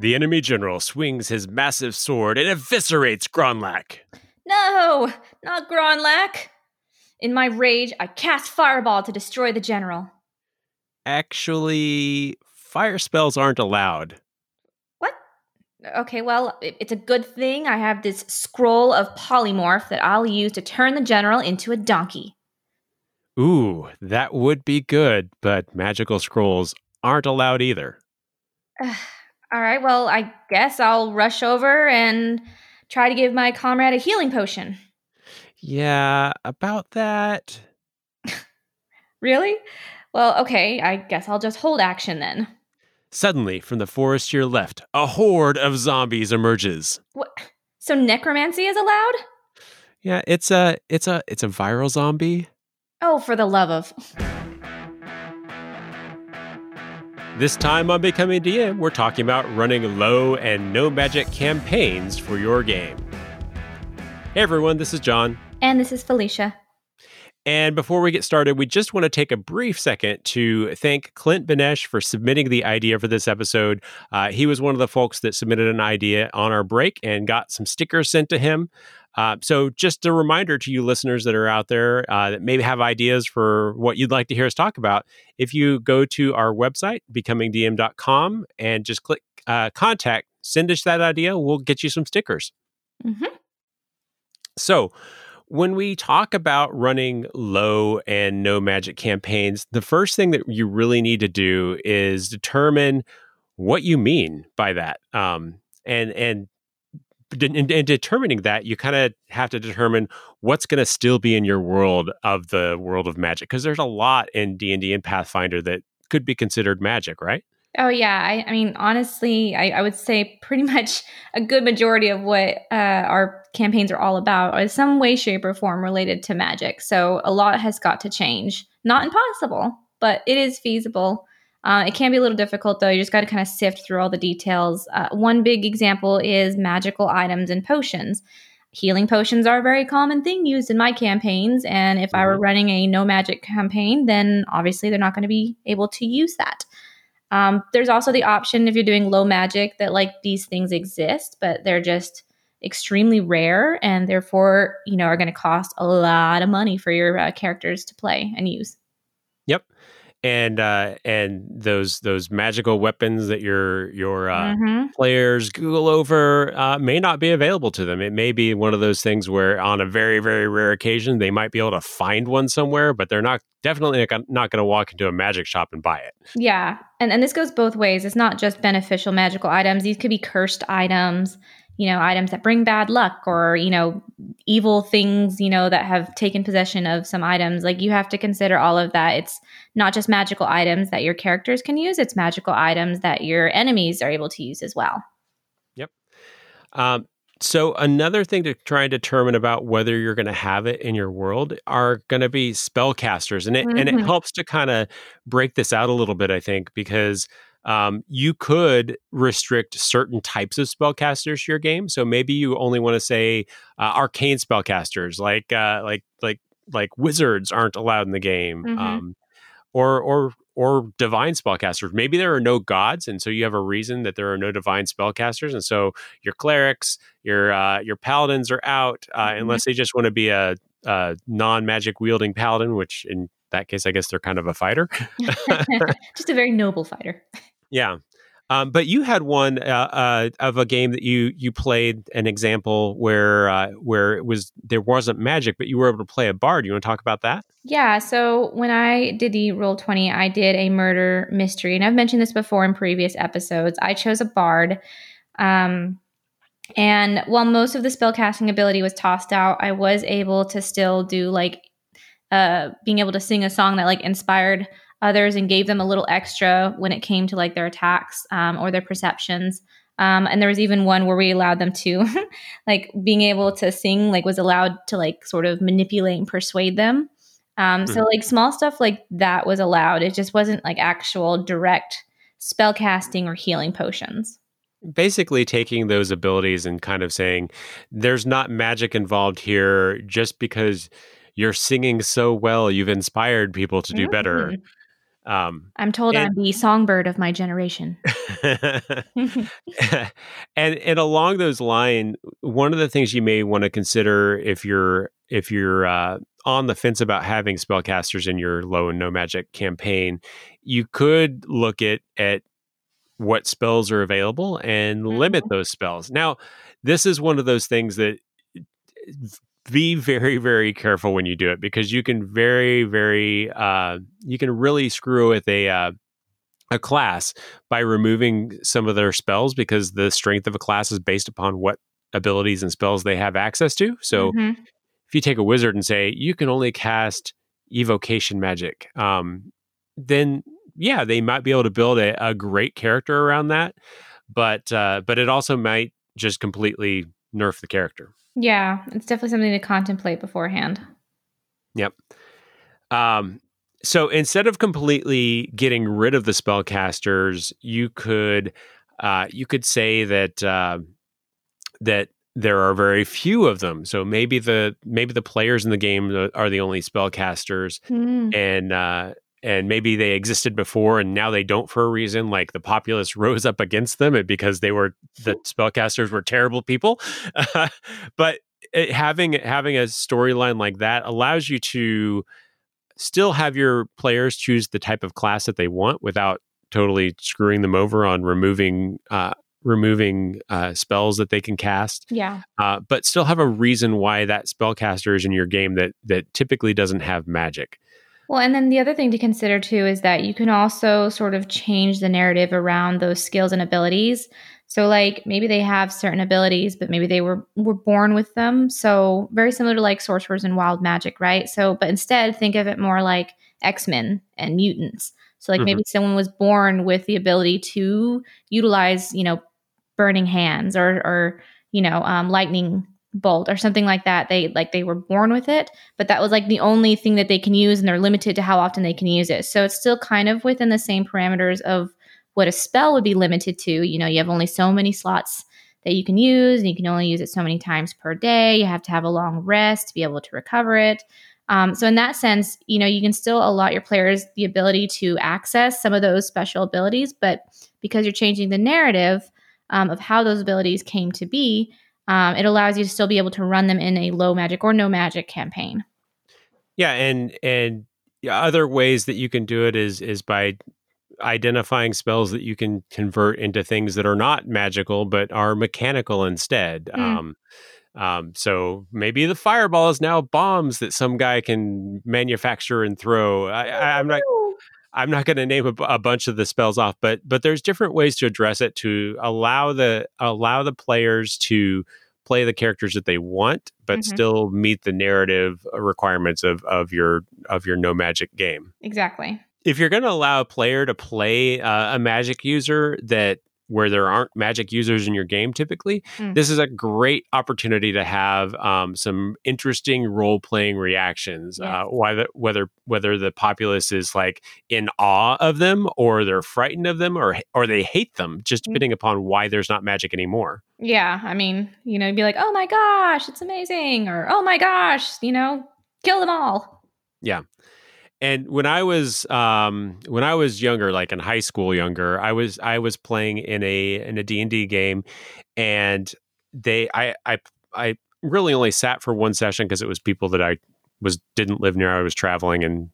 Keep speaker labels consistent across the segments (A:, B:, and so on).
A: The enemy general swings his massive sword and eviscerates Gronlak.
B: No, not Gronlak. In my rage, I cast Fireball to destroy the general.
A: Actually, fire spells aren't allowed.
B: What? Okay, well, it's a good thing I have this scroll of polymorph that I'll use to turn the general into a donkey.
A: Ooh, that would be good, but magical scrolls aren't allowed either.
B: All right, well, I guess I'll rush over and try to give my comrade a healing potion.
A: Yeah, about that.
B: really? Well, okay, I guess I'll just hold action then.
A: Suddenly, from the forest to your left, a horde of zombies emerges.
B: What? So necromancy is allowed?
A: Yeah, it's a it's a it's a viral zombie.
B: Oh, for the love of.
A: This time on Becoming DM, we're talking about running low and no magic campaigns for your game. Hey everyone, this is John.
B: And this is Felicia.
A: And before we get started, we just want to take a brief second to thank Clint Benesh for submitting the idea for this episode. Uh, he was one of the folks that submitted an idea on our break and got some stickers sent to him. Uh, so, just a reminder to you listeners that are out there uh, that maybe have ideas for what you'd like to hear us talk about. If you go to our website, becomingdm.com, and just click uh, contact, send us that idea, we'll get you some stickers. Mm-hmm. So, when we talk about running low and no magic campaigns, the first thing that you really need to do is determine what you mean by that. Um, and and in, in, determining that, you kind of have to determine what's going to still be in your world of the world of magic, because there's a lot in D and D and Pathfinder that could be considered magic, right?
B: Oh yeah, I, I mean honestly, I, I, would say pretty much a good majority of what uh, our campaigns are all about is some way, shape, or form related to magic. So a lot has got to change. Not impossible, but it is feasible. Uh, it can be a little difficult though. You just got to kind of sift through all the details. Uh, one big example is magical items and potions. Healing potions are a very common thing used in my campaigns, and if I were mm-hmm. running a no magic campaign, then obviously they're not going to be able to use that. Um, there's also the option if you're doing low magic that like these things exist, but they're just extremely rare and therefore you know are going to cost a lot of money for your uh, characters to play and use.
A: Yep and uh, and those those magical weapons that your your uh, mm-hmm. players Google over uh, may not be available to them. It may be one of those things where, on a very very rare occasion, they might be able to find one somewhere, but they're not definitely not going to walk into a magic shop and buy it.
B: Yeah, and and this goes both ways. It's not just beneficial magical items; these could be cursed items you know, items that bring bad luck or, you know, evil things, you know, that have taken possession of some items. Like you have to consider all of that. It's not just magical items that your characters can use, it's magical items that your enemies are able to use as well.
A: Yep. Um, so another thing to try and determine about whether you're going to have it in your world are going to be spellcasters, and it mm-hmm. and it mm-hmm. helps to kind of break this out a little bit, I think, because um, you could restrict certain types of spellcasters to your game. So maybe you only want to say uh, arcane spellcasters, like uh, like like like wizards aren't allowed in the game, mm-hmm. um, or or or divine spellcasters. Maybe there are no gods, and so you have a reason that there are no divine spellcasters, and so your clerics, your uh, your paladins are out, uh, mm-hmm. unless they just want to be a, a non magic wielding paladin, which in that case, I guess they're kind of a fighter.
B: Just a very noble fighter.
A: Yeah. Um, but you had one uh, uh, of a game that you you played an example where uh, where it was there wasn't magic, but you were able to play a bard. You want to talk about that?
B: Yeah. So when I did the Roll20, I did a murder mystery, and I've mentioned this before in previous episodes. I chose a bard, um, and while most of the spellcasting ability was tossed out, I was able to still do like uh, being able to sing a song that like inspired others and gave them a little extra when it came to like their attacks um, or their perceptions. Um, and there was even one where we allowed them to, like, being able to sing, like, was allowed to, like, sort of manipulate and persuade them. Um, mm-hmm. So, like, small stuff like that was allowed. It just wasn't like actual direct spell casting or healing potions.
A: Basically, taking those abilities and kind of saying, there's not magic involved here just because you're singing so well, you've inspired people to do mm-hmm. better Um,
B: I'm told and, I'm the songbird of my generation.
A: and and along those lines, one of the things you may want to consider if you're if you're uh, on the fence about having spellcasters in your low and no magic campaign, you could look at at what spells are available and mm-hmm. limit those spells. Now, this is one of those things that be very very careful when you do it because you can very very uh, you can really screw with a uh, a class by removing some of their spells because the strength of a class is based upon what abilities and spells they have access to. So mm-hmm. if you take a wizard and say you can only cast evocation magic, um, then yeah, they might be able to build a, a great character around that, but uh, but it also might just completely nerf the character.
B: Yeah, it's definitely something to contemplate beforehand.
A: Yep. Um, so instead of completely getting rid of the spellcasters, you could uh, you could say that uh, that there are very few of them. So maybe the maybe the players in the game are the only spellcasters, mm. and uh, and maybe they existed before and now they don't for a reason like the populace rose up against them because they were the spellcasters were terrible people but it, having having a storyline like that allows you to still have your players choose the type of class that they want without totally screwing them over on removing uh, removing uh, spells that they can cast.
B: Yeah.
A: Uh, but still have a reason why that spellcaster is in your game that that typically doesn't have magic.
B: Well, and then the other thing to consider too is that you can also sort of change the narrative around those skills and abilities. So like maybe they have certain abilities, but maybe they were were born with them. So very similar to like sorcerers and wild magic, right? So but instead think of it more like X-Men and mutants. So like mm-hmm. maybe someone was born with the ability to utilize, you know, burning hands or or you know, um, lightning bolt or something like that. They like they were born with it, but that was like the only thing that they can use and they're limited to how often they can use it. So it's still kind of within the same parameters of what a spell would be limited to. You know, you have only so many slots that you can use and you can only use it so many times per day. You have to have a long rest to be able to recover it. Um, so in that sense, you know, you can still allot your players the ability to access some of those special abilities, but because you're changing the narrative um, of how those abilities came to be, um, it allows you to still be able to run them in a low magic or no magic campaign.
A: Yeah, and and other ways that you can do it is is by identifying spells that you can convert into things that are not magical but are mechanical instead. Mm. Um, um, so maybe the fireball is now bombs that some guy can manufacture and throw. I, am not. I'm not going to name a, a, bunch of the spells off, but but there's different ways to address it to allow the allow the players to play the characters that they want, but mm-hmm. still meet the narrative requirements of of your of your no magic game.
B: Exactly.
A: If you're going to allow a player to play uh, a magic user that where there aren't magic users in your game typically, mm. this is a great opportunity to have um, some interesting role playing reactions. Uh, whether whether whether the populace is like in awe of them, or they're frightened of them, or or they hate them, just mm. depending mm. upon why there's not magic anymore.
B: Yeah, I mean, you know, be like, oh my gosh, it's amazing, or oh my gosh, you know, kill them all.
A: Yeah and when I was um, when I was younger, like in high school, younger, I was I was playing in a in a D and D game, and they I I I really only sat for one session because it was people that I was didn't live near. I was traveling and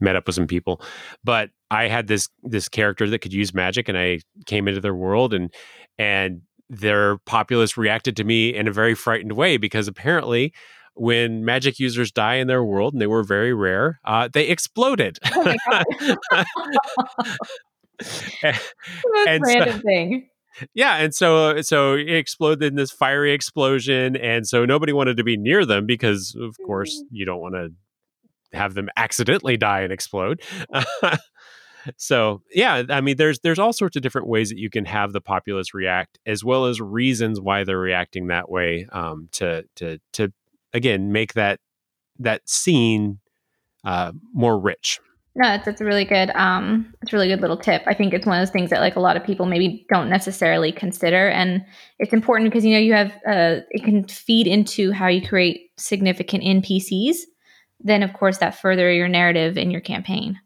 A: met up with some people, but I had this this character that could use magic, and I came into their world and and their populace reacted to me in a very frightened way because apparently when magic users die in their world, and they were very rare, uh, they exploded. Oh god!
B: and random so, thing.
A: Yeah, and so so it exploded in this fiery explosion, and so nobody wanted to be near them because, of course, mm-hmm. you don't want to have them accidentally die and explode. so yeah, I mean, there's there's all sorts of different ways that you can have the populace react, as well as reasons why they're reacting that way um, to to to again make that that scene uh, more rich.
B: No, that's, that's a really good um it's a really good little tip. I think it's one of those things that like a lot of people maybe don't necessarily consider and it's important because you know you have uh it can feed into how you create significant NPCs. Then of course that further your narrative in your campaign.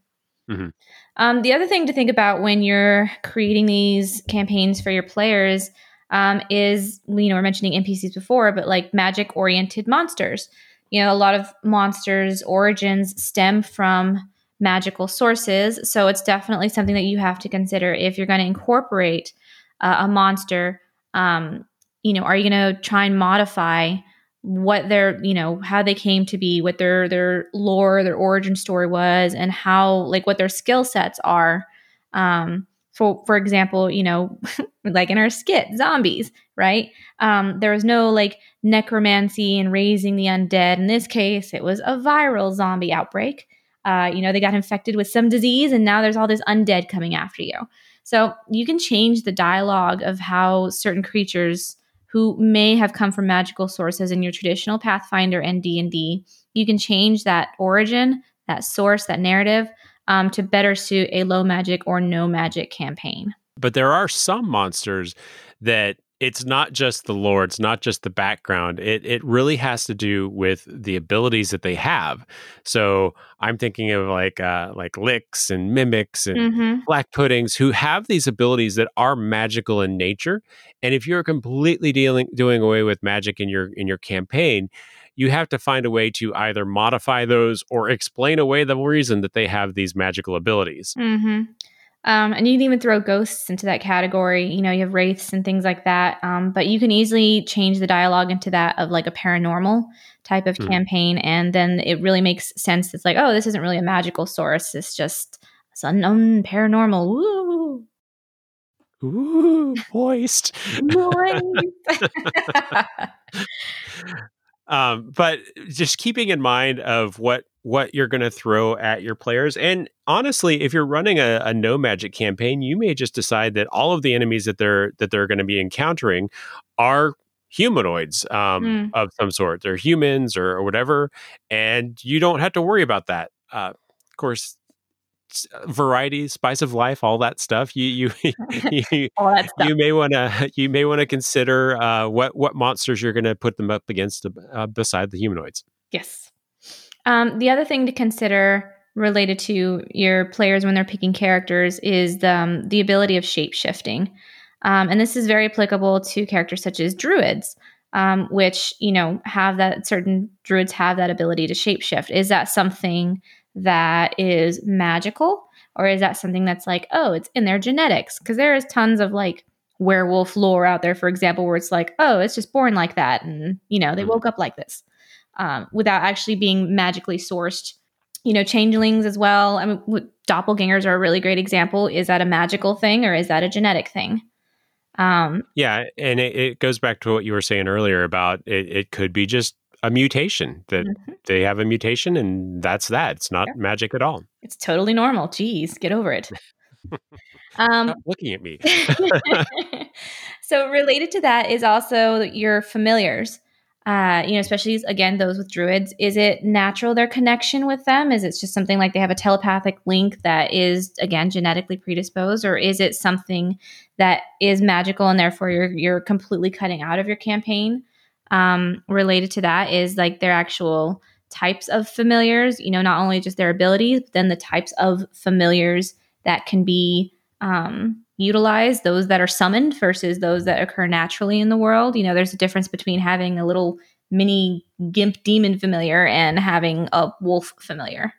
B: Mm-hmm. Um, the other thing to think about when you're creating these campaigns for your players um, is, you know, we're mentioning NPCs before, but like magic oriented monsters. You know, a lot of monsters' origins stem from magical sources. So it's definitely something that you have to consider if you're going to incorporate uh, a monster. Um, you know, are you going to try and modify what their you know how they came to be what their their lore their origin story was and how like what their skill sets are um for for example you know like in our skit zombies right? Um there was no like necromancy and raising the undead. In this case it was a viral zombie outbreak. Uh you know they got infected with some disease and now there's all this undead coming after you. So you can change the dialogue of how certain creatures who may have come from magical sources in your traditional Pathfinder and D&D. You can change that origin, that source, that narrative um, to better suit a low magic or no magic campaign.
A: But there are some monsters that it's not just the lore, it's not just the background. It it really has to do with the abilities that they have. So I'm thinking of like uh, like liches and mimics and mm-hmm. black puddings who have these abilities that are magical in nature. And if you're completely dealing doing away with magic in your in your campaign, you have to find a way to either modify those or explain away the reason that they have these magical abilities.
B: Mm-hmm. Um, and you can even throw ghosts into that category. You know, you have wraiths and things like that. Um, but you can easily change the dialogue into that of like a paranormal type of mm. campaign. And then it really makes sense. It's like, oh, this isn't really a magical source. It's just it's unknown paranormal. Woo.
A: Ooh, moist. moist. um, but just keeping in mind of what what you're going to throw at your players. And honestly, if you're running a, a, no magic campaign, you may just decide that all of the enemies that they're that they're going to be encountering are humanoids um, mm. of some sort. They're humans or, or, whatever, and you don't have to worry about that. Uh, of course, variety, spice of life, all that stuff. You you you, stuff. you may want to you may want to consider uh, what what monsters you're going to put them up against uh, beside the humanoids.
B: Yes. Um, the other thing to consider related to your players when they're picking characters is the, um, the ability of shape shifting. Um, and this is very applicable to characters such as druids, um, which, you know, have that certain druids have that ability to shapeshift. Is that something that is magical? Or is that something that's like, oh, it's in their genetics? Because there is tons of like werewolf lore out there, for example, where it's like, oh, it's just born like that. And, you know, they mm-hmm. woke up like this um, without actually being magically sourced. You know, changelings as well. I mean, doppelgangers are a really great example. Is that a magical thing or is that a genetic thing?
A: Um, yeah, and it, it, goes back to what you were saying earlier about it, it could be just a mutation that mm-hmm. they have a mutation and that's that. It's not yeah. magic at all.
B: It's totally normal. Jeez, get over it.
A: um, looking at me.
B: so related to that is also your familiars uh, you know, especially again those with druids, is it natural their connection with them? Is it just something like they have a telepathic link that is again genetically predisposed, or is it something that is magical and therefore you're you're completely cutting out of your campaign? Um, related to that is like their actual types of familiars. You know, not only just their abilities, but then the types of familiars that can be um, utilize those that are summoned versus those that occur naturally in the world. You know, there's a difference between having a little mini gimp demon familiar and having a wolf familiar.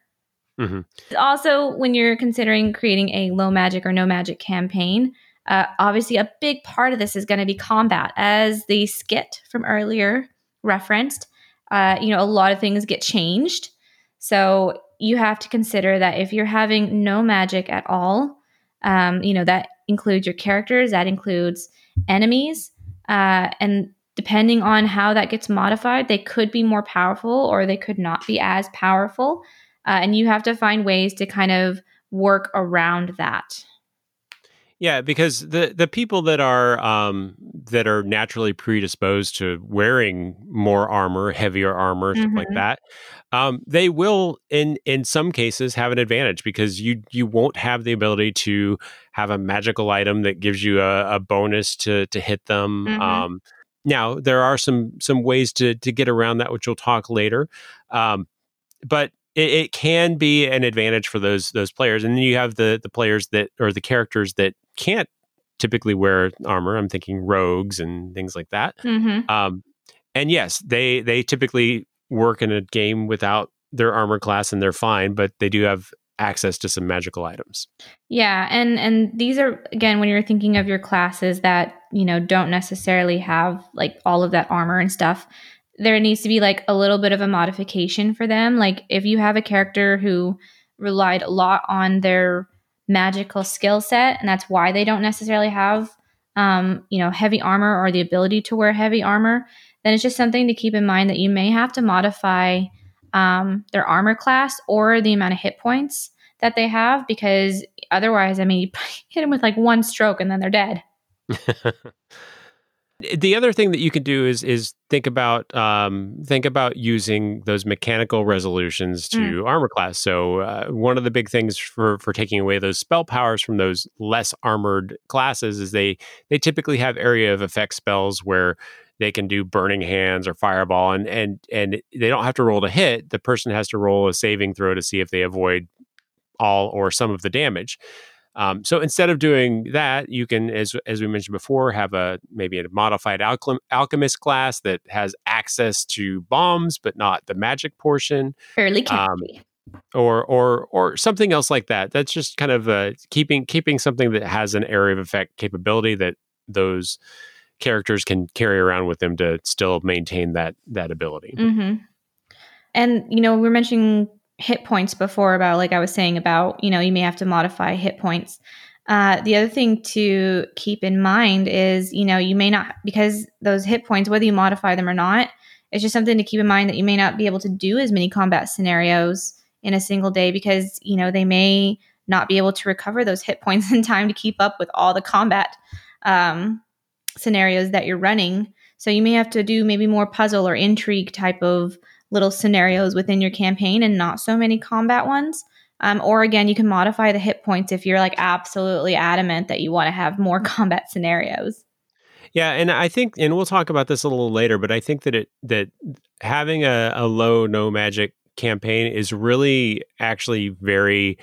B: Mm-hmm. Also, when you're considering creating a low magic or no magic campaign, uh, obviously a big part of this is going to be combat. As the skit from earlier referenced, uh, you know, a lot of things get changed. So you have to consider that if you're having no magic at all, um, you know, that includes your characters, that includes enemies. Uh, and depending on how that gets modified, they could be more powerful or they could not be as powerful. Uh, and you have to find ways to kind of work around that.
A: Yeah, because the the people that are um, that are naturally predisposed to wearing more armor, heavier armor, mm-hmm. stuff like mm-hmm. that, um, they will in in some cases have an advantage because you you won't have the ability to have a magical item that gives you a, a bonus to to hit them. Mm-hmm. Um, now there are some some ways to to get around that, which we'll talk later. Um, but it, it, can be an advantage for those those players. And then you have the the players that or the characters that can't typically wear armor. I'm thinking rogues and things like that.
B: Mm-hmm.
A: Um, and yes, they they typically work in a game without their armor class and they're fine, but they do have access to some magical items.
B: Yeah, and and these are again when you're thinking of your classes that, you know, don't necessarily have like all of that armor and stuff, there needs to be like a little bit of a modification for them. Like if you have a character who relied a lot on their magical skill set and that's why they don't necessarily have um, you know, heavy armor or the ability to wear heavy armor, then it's just something to keep in mind that you may have to modify um, their armor class or the amount of hit points that they have because otherwise, I mean, you hit them with like one stroke and then they're dead.
A: the other thing that you can do is is think about um, think about using those mechanical resolutions to mm. armor class. So uh, one of the big things for for taking away those spell powers from those less armored classes is they they typically have area of effect spells where they can do burning hands or fireball and and and they don't have to roll to hit the person has to roll a saving throw to see if they avoid all or some of the damage um, so instead of doing that you can as as we mentioned before have a maybe a modified alchem- alchemist class that has access to bombs but not the magic portion
B: fairly catchy.
A: Um, or or or something else like that that's just kind of uh, keeping keeping something that has an area of effect capability that those characters can carry around with them to still maintain that that ability.
B: Mm-hmm. And you know, we are mentioning hit points before about like I was saying about you know you may have to modify hit points. Uh, the other thing to keep in mind is you know you may not because those hit points whether you modify them or not it's just something to keep in mind that you may not be able to do as many combat scenarios in a single day because you know they may not be able to recover those hit points in time to keep up with all the combat um, scenarios that you're running. So you may have to do maybe more puzzle or intrigue type of little scenarios within your campaign and not so many combat ones. Um, or again, you can modify the hit points if you're like absolutely adamant that you want to have more combat scenarios.
A: Yeah, and I think, and we'll talk about this a little later, but I think that it that having a, a low no magic campaign is really actually very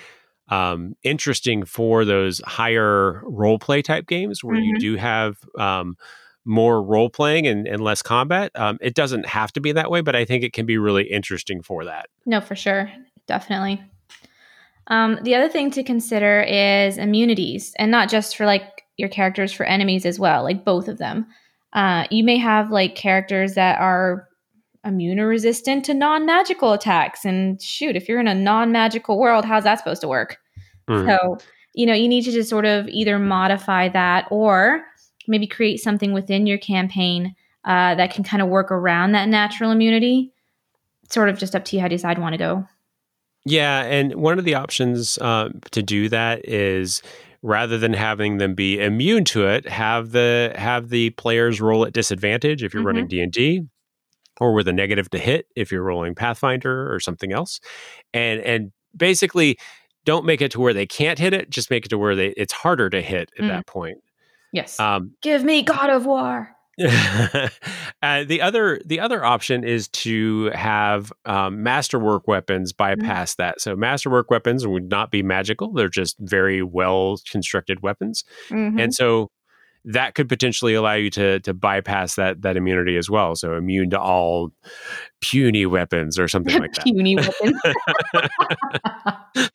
A: um, interesting for those higher role play type games where mm-hmm. you do have um, more role playing and, and less combat. Um, it doesn't have to be that way, but I think it can be really interesting for that.
B: No, for sure. Definitely. Um, the other thing to consider is immunities, and not just for like your characters, for enemies as well, like both of them. Uh, you may have like characters that are immune or resistant to non magical attacks. And shoot, if you're in a non magical world, how's that supposed to work? Mm. So, you know, you need to just sort of either modify that or maybe create something within your campaign uh, that can kind of work around that natural immunity. sort of just up to you how you decide want to go.
A: Yeah, and one of the options uh, to do that is rather than having them be immune to it, have the have the players roll at disadvantage if you're mm-hmm. running D and D, or with a negative to hit if you're rolling Pathfinder or something else, and and basically don't make it to where they can't hit it. Just make it to where they it's harder to hit at mm. that point.
B: Yes. Um, Give me God of War.
A: uh, the other the other option is to have um, masterwork weapons mm-hmm. bypass mm-hmm. that. So masterwork weapons would not be magical; they're just very well constructed weapons, mm-hmm. and so that could potentially allow you to to bypass that that immunity as well. So immune to all puny weapons or something like that.
B: puny weapons.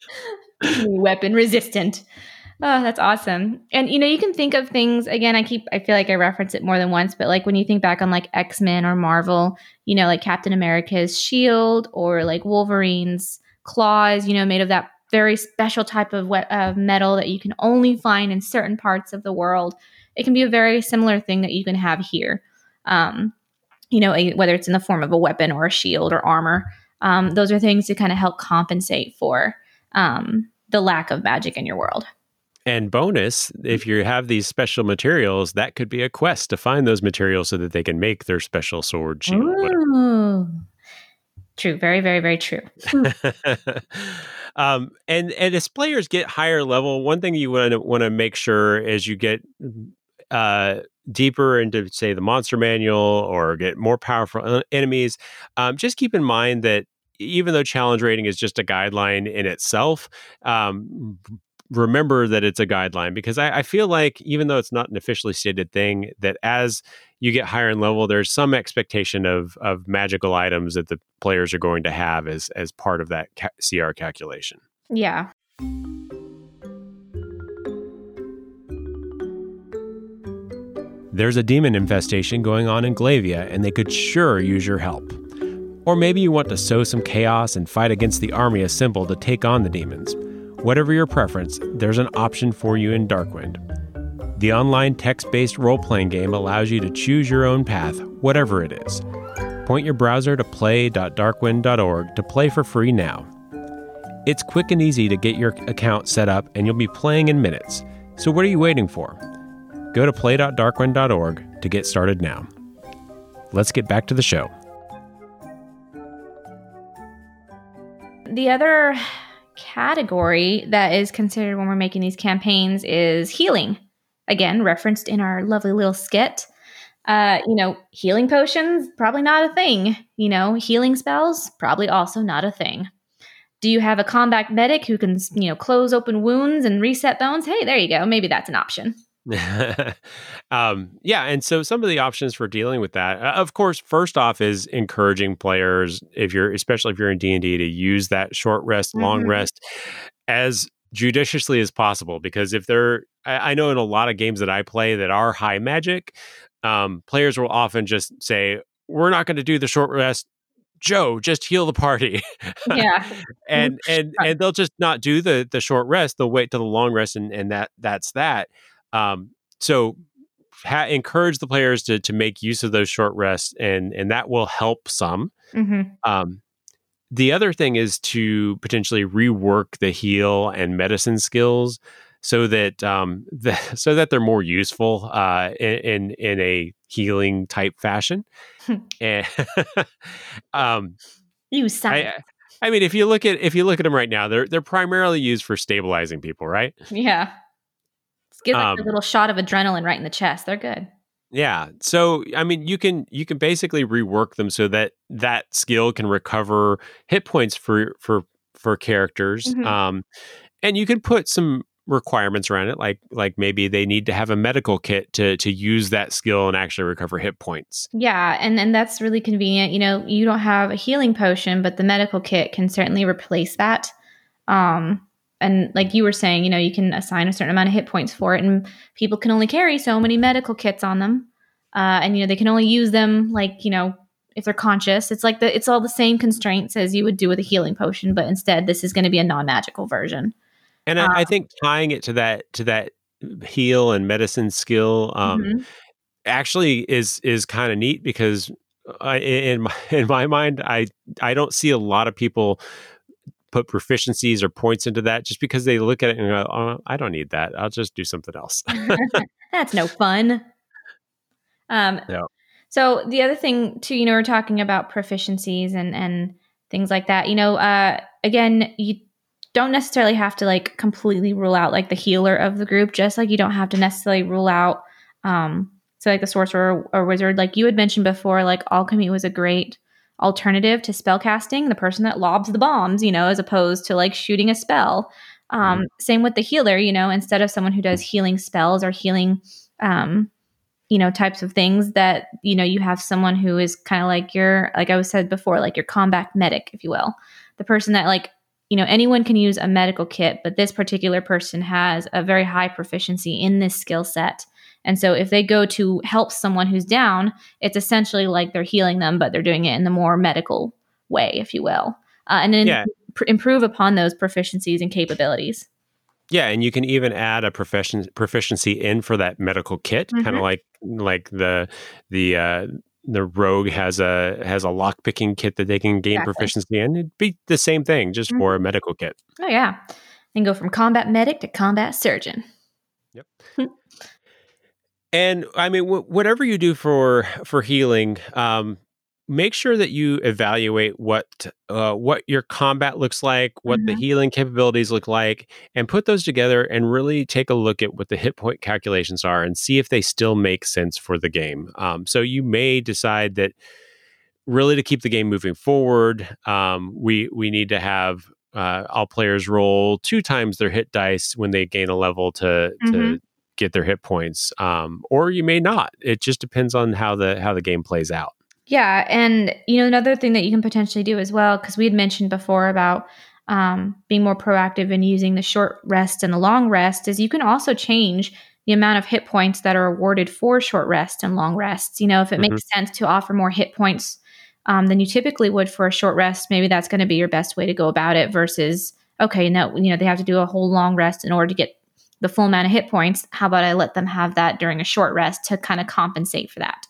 B: puny weapon resistant. Oh, that's awesome. And you know, you can think of things again, I keep I feel like I reference it more than once, but like when you think back on like X-Men or Marvel, you know, like Captain America's shield or like Wolverine's claws, you know, made of that very special type of, wet, uh, metal that you can only find in certain parts of the world it can be a very similar thing that you can have here. Um, you know, a, whether it's in the form of a weapon or a shield or armor. Um, those are things to kind of help compensate for um, the lack of magic in your world.
A: And bonus, if you have these special materials, that could be a quest to find those materials so that they can make their special sword, shield.
B: True. Very, very, very true.
A: um, and and as players get higher level, one thing you want to want to make sure as you get uh, deeper into, say, the monster manual or get more powerful enemies, um, just keep in mind that even though challenge rating is just a guideline in itself, um, remember that it's a guideline because I, I, feel like even though it's not an officially stated thing, that as you get higher in level, there's some expectation of of magical items that the players are going to have as as part of that ca- CR calculation.
B: Yeah.
A: There's a demon infestation going on in Glavia, and they could sure use your help. Or maybe you want to sow some chaos and fight against the army assembled to take on the demons. Whatever your preference, there's an option for you in Darkwind. The online text based role playing game allows you to choose your own path, whatever it is. Point your browser to play.darkwind.org to play for free now. It's quick and easy to get your account set up, and you'll be playing in minutes. So, what are you waiting for? Go to play.darkwind.org to get started now. Let's get back to the show.
B: The other category that is considered when we're making these campaigns is healing. Again, referenced in our lovely little skit. Uh, you know, healing potions, probably not a thing. You know, healing spells, probably also not a thing. Do you have a combat medic who can, you know, close open wounds and reset bones? Hey, there you go. Maybe that's an option.
A: um, yeah, and so some of the options for dealing with that, uh, of course, first off is encouraging players, if you're especially if you're in D and D, to use that short rest, mm-hmm. long rest as judiciously as possible. Because if they're, I, I, know in a lot of games that I play that are high magic, um, players will often just say, "We're not going to do the short rest." Joe, just heal the party.
B: Yeah.
A: and and and they'll just not do the the short rest. They'll wait till the long rest and and that that's that. Um, so ha- encourage the players to to make use of those short rests, and and that will help some. Mm-hmm. Um, the other thing is to potentially rework the heal and medicine skills so that um, the, so that they're more useful uh, in, in, in a healing type fashion. and
B: um, you I,
A: I mean, if you look at if you look at them right now, they're they're primarily used for stabilizing people, right?
B: Yeah. Give like um, a little shot of adrenaline right in the chest. They're good.
A: Yeah. So I mean you can you can basically rework them so that that skill can recover hit points for for for characters. Mm-hmm. Um and you can put some requirements around it like like maybe they need to have a medical kit to to use that skill and actually recover hit points.
B: Yeah, and and that's really convenient. You know, you don't have a healing potion, but the medical kit can certainly replace that. Um and like you were saying, you know, you can assign a certain amount of hit points for it, and people can only carry so many medical kits on them, uh, and you know they can only use them like you know if they're conscious. It's like the it's all the same constraints as you would do with a healing potion, but instead this is going to be a non magical version.
A: And I, I, um, think tying it to that to that heal and medicine skill um, mm-hmm. actually is is kind of neat because I, in my in my mind, I I don't see a lot of people put proficiencies or points into that just because they look at it and go, oh, I don't need that. I'll just do something else.
B: That's no fun. Um, no. So the other thing too, you know, we're talking about proficiencies and and things like that. You know, uh, again, you don't necessarily have to like completely rule out like the healer of the group, just like you don't have to necessarily rule out. Um, so like the sorcerer or wizard, like you had mentioned before, like alchemy was a great alternative to spellcasting, the person that lobs the bombs, you know, as opposed to like shooting a spell. Um, mm Same with the healer, you know, instead of someone who does healing spells or healing, um, you know, types of things that, you know, you have someone who is kind of like your, like I was said before, like your combat medic, if you will. The person that, like, you know, anyone can use a medical kit, but this particular person has a very high proficiency in this skill set and so if they go to help someone who's down, it's essentially like they're healing them, but they're doing it in the more medical way, if you will. Uh, and then yeah. pr- improve upon those proficiencies and capabilities.
A: Yeah, and you can even add a proficien- proficiency in for that medical kit, mm-hmm. kind of like like the the uh, the rogue has a has a lock picking kit that they can gain exactly. proficiency in. It'd be the same thing, just mm-hmm. for a medical kit.
B: Oh yeah, and go from combat medic to combat surgeon.
A: Yep. And I mean, w- whatever you do for for healing, um, make sure that you evaluate what uh, what your combat looks like, what mm-hmm. the healing capabilities look like, and put those together and really take a look at what the hit point calculations are and see if they still make sense for the game. Um, so you may decide that really to keep the game moving forward, um, we we need to have uh, all players roll two times their hit dice when they gain a level to
B: Mhm.
A: to get their hit points, um, or you may not. It just depends on how the how the game plays out.
B: Yeah, and you know another thing that you can potentially do as well, because we had mentioned before about um, being more proactive in using the short rest and the long rest, is you can also change the amount of hit points that are awarded for short rest and long rests. You know, if it makes sense to offer more hit points um, than you typically would for a short rest, maybe that's going to be your best way to go about it. Versus, okay, no, you know they have to do a whole long rest in order to get the full amount of hit points. How about I let them have that during a short rest to kind of compensate for that?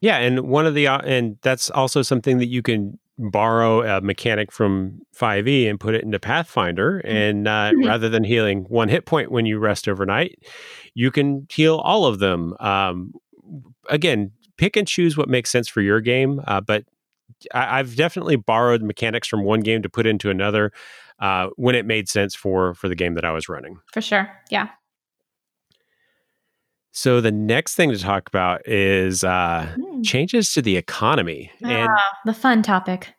A: Yeah, and one of the uh, and that's also something that you can borrow a mechanic from 5e and put it into Pathfinder and uh, rather than healing one hit point when you rest overnight, you can heal all of them. Um, again, pick and choose what makes sense for your game, uh, but I've definitely borrowed mechanics from one game to put into another uh, when it made sense for for the game that I was running.
B: For sure. Yeah.
A: So the next thing to talk about is uh,
B: Mm.
A: changes to the economy and
B: Ah, the fun topic.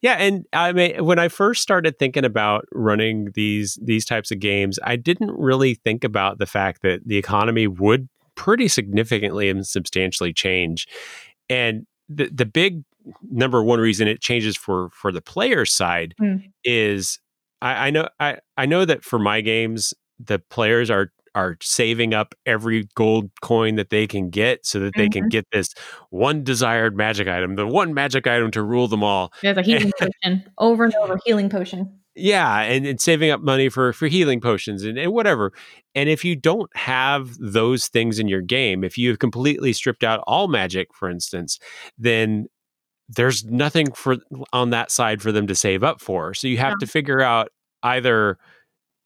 A: Yeah, and I mean, when I first started thinking about running these these types of games, I didn't really think about the fact that the economy would pretty significantly and substantially change. And the the big number one reason it changes for for the player side
B: Mm.
A: is I, I know I I know that for my games the players are are saving up every gold coin that they can get so that they can mm-hmm. get this one desired magic item, the one magic item to rule them all.
B: There's a healing potion over and over. Healing potion.
A: Yeah, and, and saving up money for for healing potions and, and whatever. And if you don't have those things in your game, if you have completely stripped out all magic, for instance, then there's nothing for on that side for them to save up for. So you have to figure out either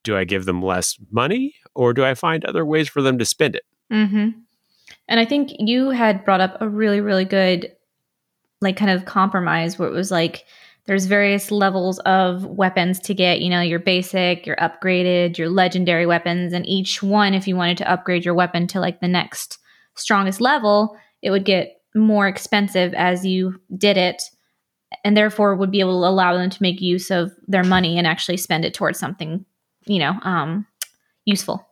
A: do I give them less money or do I find other ways for them to spend it?
B: hmm And I think you had brought up a really, really good, like, kind of compromise where it was like there's various levels of weapons to get. You know, your basic, your upgraded, your legendary weapons, and each one, if you wanted to upgrade your weapon to like the next strongest level, it would get more expensive as you did it. And therefore, would be able to allow them to make use of their money and actually spend it towards something, you know, um, useful.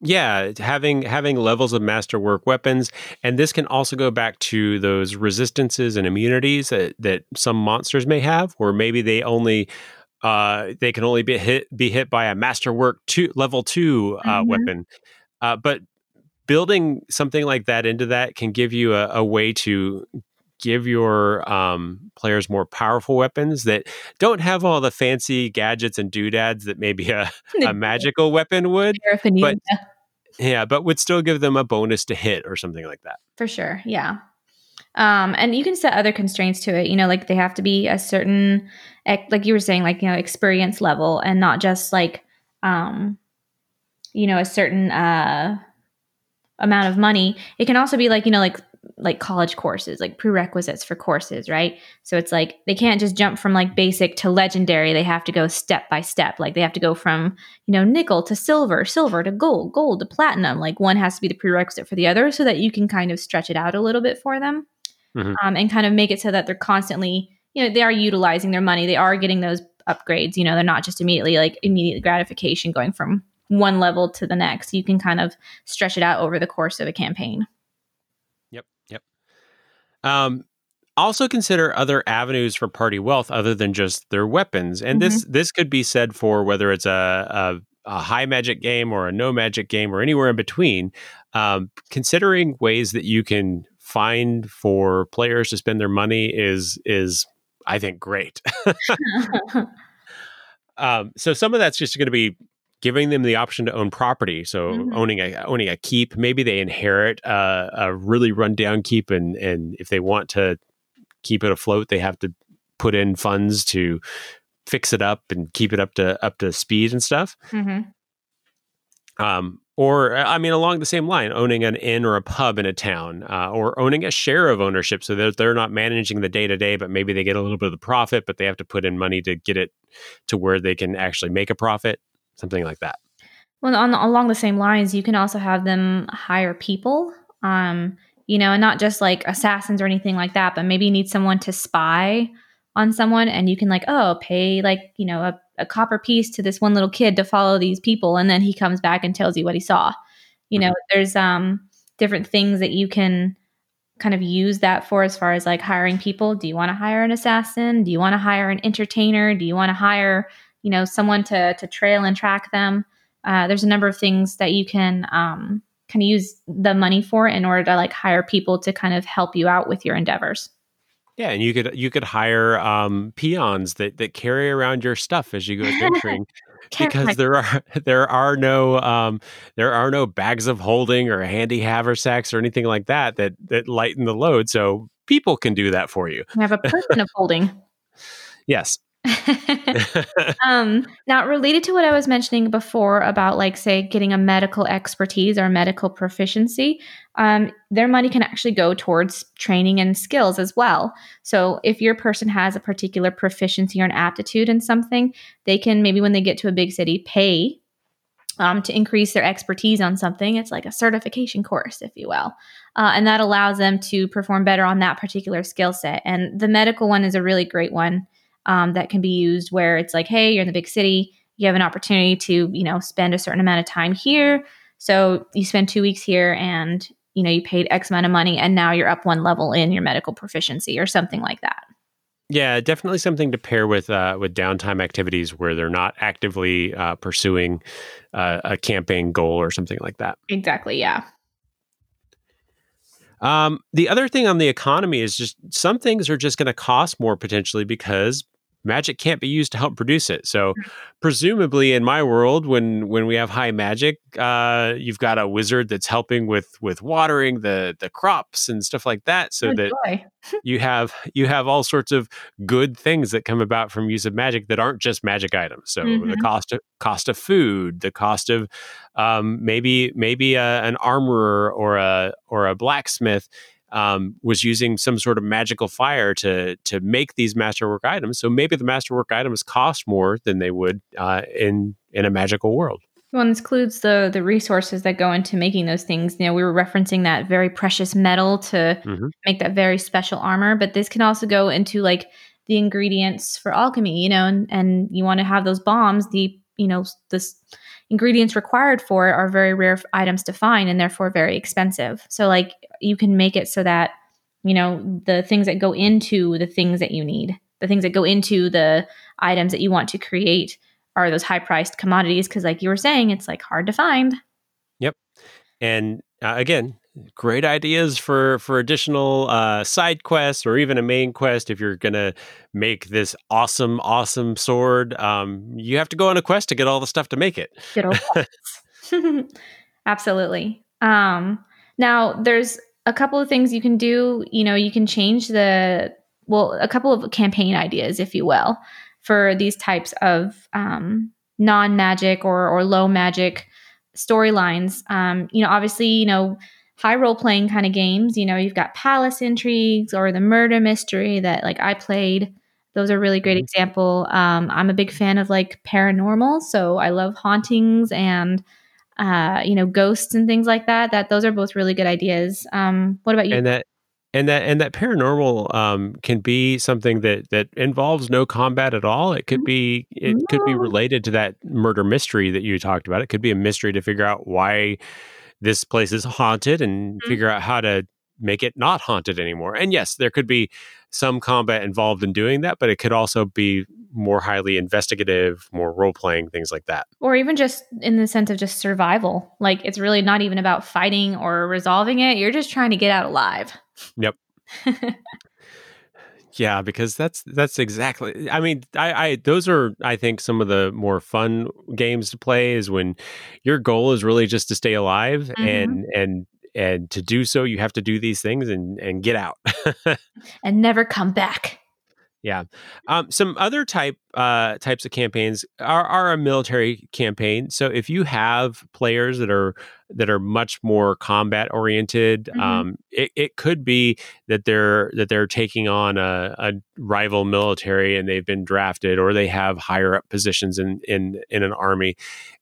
A: Yeah, having having levels of masterwork weapons, and this can also go back to those resistances and immunities that, that some monsters may have, or maybe they only uh, they can only be hit be hit by a masterwork two level two uh,
B: Mhm.
A: weapon. Uh, but building something like that into that can give you a, a way to give your um, players more powerful weapons that don't have all the fancy gadgets and doodads that maybe a, a magical weapon would.
B: Paraphernalia.
A: Yeah, but would still give them a bonus to hit or something like that.
B: For sure. Yeah. Um, and you can set other constraints to it, you know, like they have to be a certain, like you were saying, like, you know, experience level and not just like, um, you know, a certain, uh, amount of money. It can also be like, you know, like, like college courses, like prerequisites for courses, right? So it's like they can't just jump from like basic to legendary. They have to go step by step. Like they have to go from, you know, nickel to silver, silver to gold, gold to platinum. Like one has to be the prerequisite for the other so that you can kind of stretch it out a little bit for them
A: Mhm.
B: um, and kind of make it so that they're constantly, you know, they are utilizing their money. They are getting those upgrades. You know, they're not just immediately like immediate gratification going from one level to the next. You can kind of stretch it out over the course of a campaign.
A: Yep, yep. Um, also consider other avenues for party wealth other than just their weapons, and this this could be said for whether it's a, a a high magic game or a no magic game or anywhere in between. Um, considering ways that you can find for players to spend their money is is I think great. um, so some of that's just going to be giving them the option to own property. So
B: Mhm.
A: owning a owning a keep, maybe they inherit a, a really rundown keep, and and if they want to keep it afloat, they have to put in funds to fix it up and keep it up to up to speed and stuff.
B: hmm
A: Um, or I mean, along the same line, owning an inn or a pub in a town, uh, or owning a share of ownership, so that they're not managing the day to day, but maybe they get a little bit of the profit, but they have to put in money to get it to where they can actually make a profit, something like that.
B: Well, on along the same lines, you can also have them hire people. Um, you know, and not just like assassins or anything like that, but maybe you need someone to spy on someone and you can like, oh, pay like, you know, a, a copper piece to this one little kid to follow these people and then he comes back and tells you what he saw. You know, mm-hmm. there's um different things that you can kind of use that for as far as like hiring people. Do you want to hire an assassin? Do you want to hire an entertainer? Do you want to hire, you know, someone to to trail and track them? Uh, there's a number of things that you can um, kind of use the money for in order to like hire people to kind of help you out with your endeavors.
A: Yeah, and you could you could hire um, peons that that carry around your stuff as you go adventuring. because there are there are no um, there are no bags of holding or handy haversacks or anything like that that that lighten the load. So people can do that for you.
B: You have a person of holding.
A: Yes,
B: um, now, related to what I was mentioning before about, like, say, getting a medical expertise or medical proficiency, um, their money can actually go towards training and skills as well. So, if your person has a particular proficiency or an aptitude in something, they can maybe when they get to a big city pay um, to increase their expertise on something. It's like a certification course, if you will. Uh, and that allows them to perform better on that particular skill set. And the medical one is a really great one um, that can be used where it's like, hey, you're in the big city, you have an opportunity to, you know, spend a certain amount of time here. So you spend two weeks here and, you know, you paid X amount of money and now you're up one level in your medical proficiency or something like that.
A: Yeah, definitely something to pair with uh, with downtime activities where they're not actively uh, pursuing uh, a campaign goal or something like that.
B: Exactly. Yeah.
A: Um, the other thing on the economy is just some things are just going to cost more potentially because magic can't be used to help produce it. So mm. presumably in my world, when when we have high magic, uh, you've got a wizard that's helping with with watering the the crops and stuff like that, so oh, that you have you have all sorts of good things that come about from use of magic that aren't just magic items. So mm-hmm. the cost of cost of food, the cost of um, maybe maybe a, an armorer or a or a blacksmith um, was using some sort of magical fire to to make these masterwork items. So maybe the masterwork items cost more than they would uh, in in a magical world.
B: Well, this includes the the resources that go into making those things. You know, we were referencing that very precious metal to mm-hmm. make that very special armor, but this can also go into like the ingredients for alchemy. You know, and and you want to have those bombs. The you know this ingredients required for it are very rare items to find and therefore very expensive. So like you can make it so that you know the things that go into the things that you need the things that go into the items that you want to create are those high priced commodities because like you were saying it's like hard to find
A: yep and uh, again great ideas for for additional uh, side quests or even a main quest if you're gonna make this awesome awesome sword um, you have to go on a quest to get all the stuff to make it
B: absolutely um, now there's a couple of things you can do. You know, you can change the, well, a couple of campaign ideas, if you will, for these types of um, non magic or, or low magic storylines. Um, you know, obviously, you know, high role playing kind of games, you know, you've got palace intrigues or the murder mystery that like I played. Those are really great mm-hmm. example. Um, I'm a big fan of like paranormal, so I love hauntings and uh, you know, ghosts and things like that. That those are both really good ideas. Um, what about you?
A: And that and that and that paranormal um, can be something that that involves no combat at all. It could be it no. could be related to that murder mystery that you talked about. It could be a mystery to figure out why this place is haunted and mm-hmm. figure out how to make it not haunted anymore. And yes, there could be some combat involved in doing that, but it could also be more highly investigative, more role playing, things like that.
B: Or even just in the sense of just survival. Like it's really not even about fighting or resolving it. You're just trying to get out alive.
A: Yep. yeah, because that's that's exactly. I mean, I, I those are I think some of the more fun games to play is when your goal is really just to stay alive mm-hmm. and and and to do so you have to do these things and and get out
B: and never come back
A: yeah. Um, some other type uh, types of campaigns are, are a military campaign. So if you have players that are that are much more combat oriented, mm-hmm. um, it, it could be that they're that they're taking on a, a, rival military and they've been drafted, or they have higher up positions in in in an army,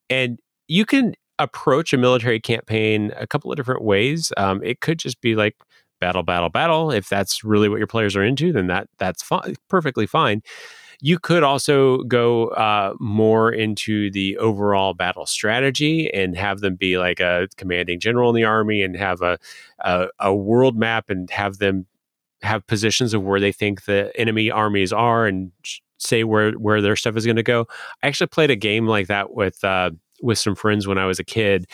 A: and you can approach a military campaign a couple of different ways. Um, it could just be like battle, battle, battle. If that's really what your players are into, then that that's fine, perfectly fine. You could also go uh, more into the overall battle strategy and have them be like a commanding general in the army and have a, a, a world map and have them have positions of where they think the enemy armies are and say where where their stuff is going to go. I actually played a game like that with uh, with some friends when I was a kid,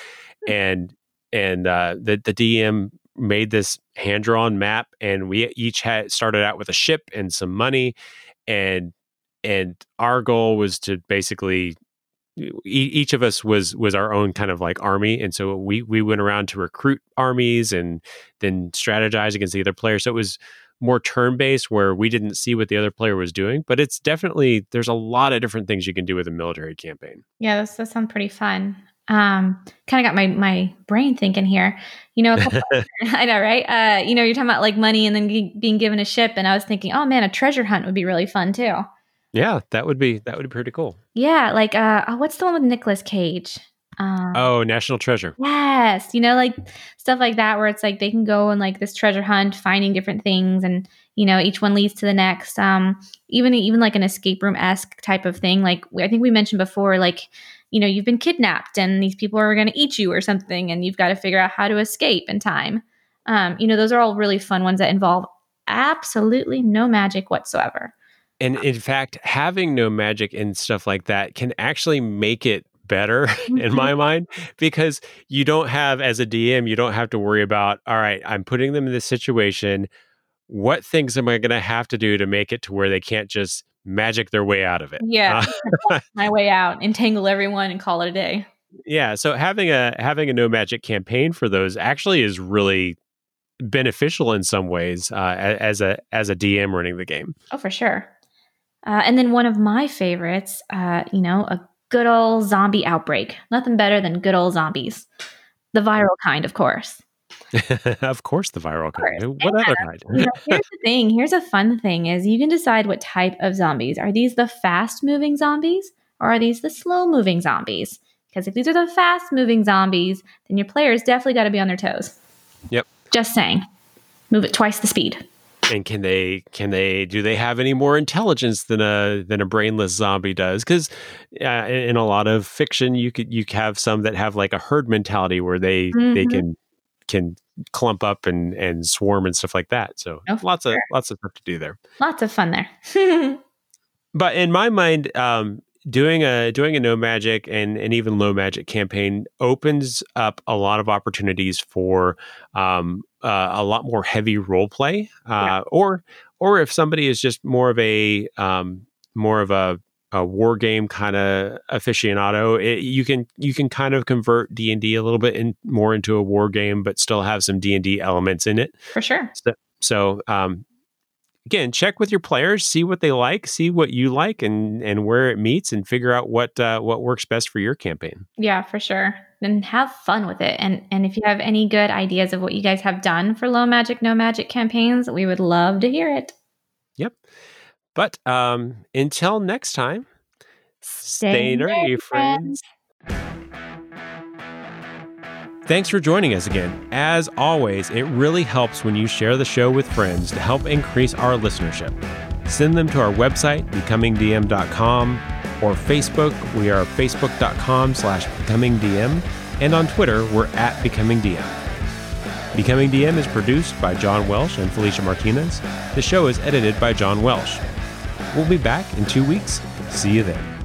A: hmm. and and uh, the the DM made this hand drawn map, and we each had started out with a ship and some money, and and our goal was to basically each of us was was our own kind of like army and so we we went around to recruit armies and then strategize against the other players so it was more turn based where we didn't see what the other player was doing but it's definitely there's a lot of different things you can do with a military campaign.
B: Yeah that sounds pretty fun um kind of got my my brain thinking here you know i know right uh you know you're talking about like money and then g- being given a ship and i was thinking oh man a treasure hunt would be really fun too
A: yeah, that would be that would be pretty cool.
B: Yeah, like uh, oh, what's the one with Nicolas Cage?
A: Um, oh, National Treasure.
B: Yes, you know, like stuff like that, where it's like they can go on like this treasure hunt, finding different things, and you know, each one leads to the next. Um, even even like an escape room esque type of thing. Like I think we mentioned before, like you know, you've been kidnapped and these people are going to eat you or something, and you've got to figure out how to escape in time. Um, you know, those are all really fun ones that involve absolutely no magic whatsoever.
A: And in fact, having no magic and stuff like that can actually make it better in mm-hmm. my mind because you don't have as a DM you don't have to worry about all right I'm putting them in this situation what things am I going to have to do to make it to where they can't just magic their way out of it
B: yeah uh, my way out entangle everyone and call it a day
A: yeah so having a having a no magic campaign for those actually is really beneficial in some ways uh, as a as a DM running the game
B: oh for sure uh, and then one of my favorites, uh, you know, a good old zombie outbreak. Nothing better than good old zombies. The viral kind, of course.
A: of course, the viral kind. What other kind?
B: you know, here's the thing. Here's a fun thing: is you can decide what type of zombies. Are these the fast-moving zombies, or are these the slow-moving zombies? Because if these are the fast-moving zombies, then your players definitely got to be on their toes.
A: Yep.
B: Just saying. Move it twice the speed
A: and can they can they do they have any more intelligence than a than a brainless zombie does because uh, in a lot of fiction you could you have some that have like a herd mentality where they mm-hmm. they can can clump up and and swarm and stuff like that so oh, lots sure. of lots of stuff to do there
B: lots of fun there
A: but in my mind um doing a doing a no magic and and even low magic campaign opens up a lot of opportunities for um, uh, a lot more heavy role play uh, yeah. or or if somebody is just more of a um, more of a, a war game kind of aficionado it, you can you can kind of convert d&d a little bit in, more into a war game but still have some d&d elements in it
B: for sure
A: so, so um, again, check with your players, see what they like, see what you like, and and where it meets, and figure out what uh, what works best for your campaign.
B: Yeah, for sure. And have fun with it. And and if you have any good ideas of what you guys have done for low magic, no magic campaigns, we would love to hear it.
A: Yep. But um, until next time, stay, stay nerdy, friends. Thanks for joining us again. As always, it really helps when you share the show with friends to help increase our listenership. Send them to our website, becomingdm.com, or Facebook. We are facebook.com slash becomingdm, and on Twitter, we're at becomingdm. Becoming DM is produced by John Welsh and Felicia Martinez. The show is edited by John Welsh. We'll be back in two weeks. See you then.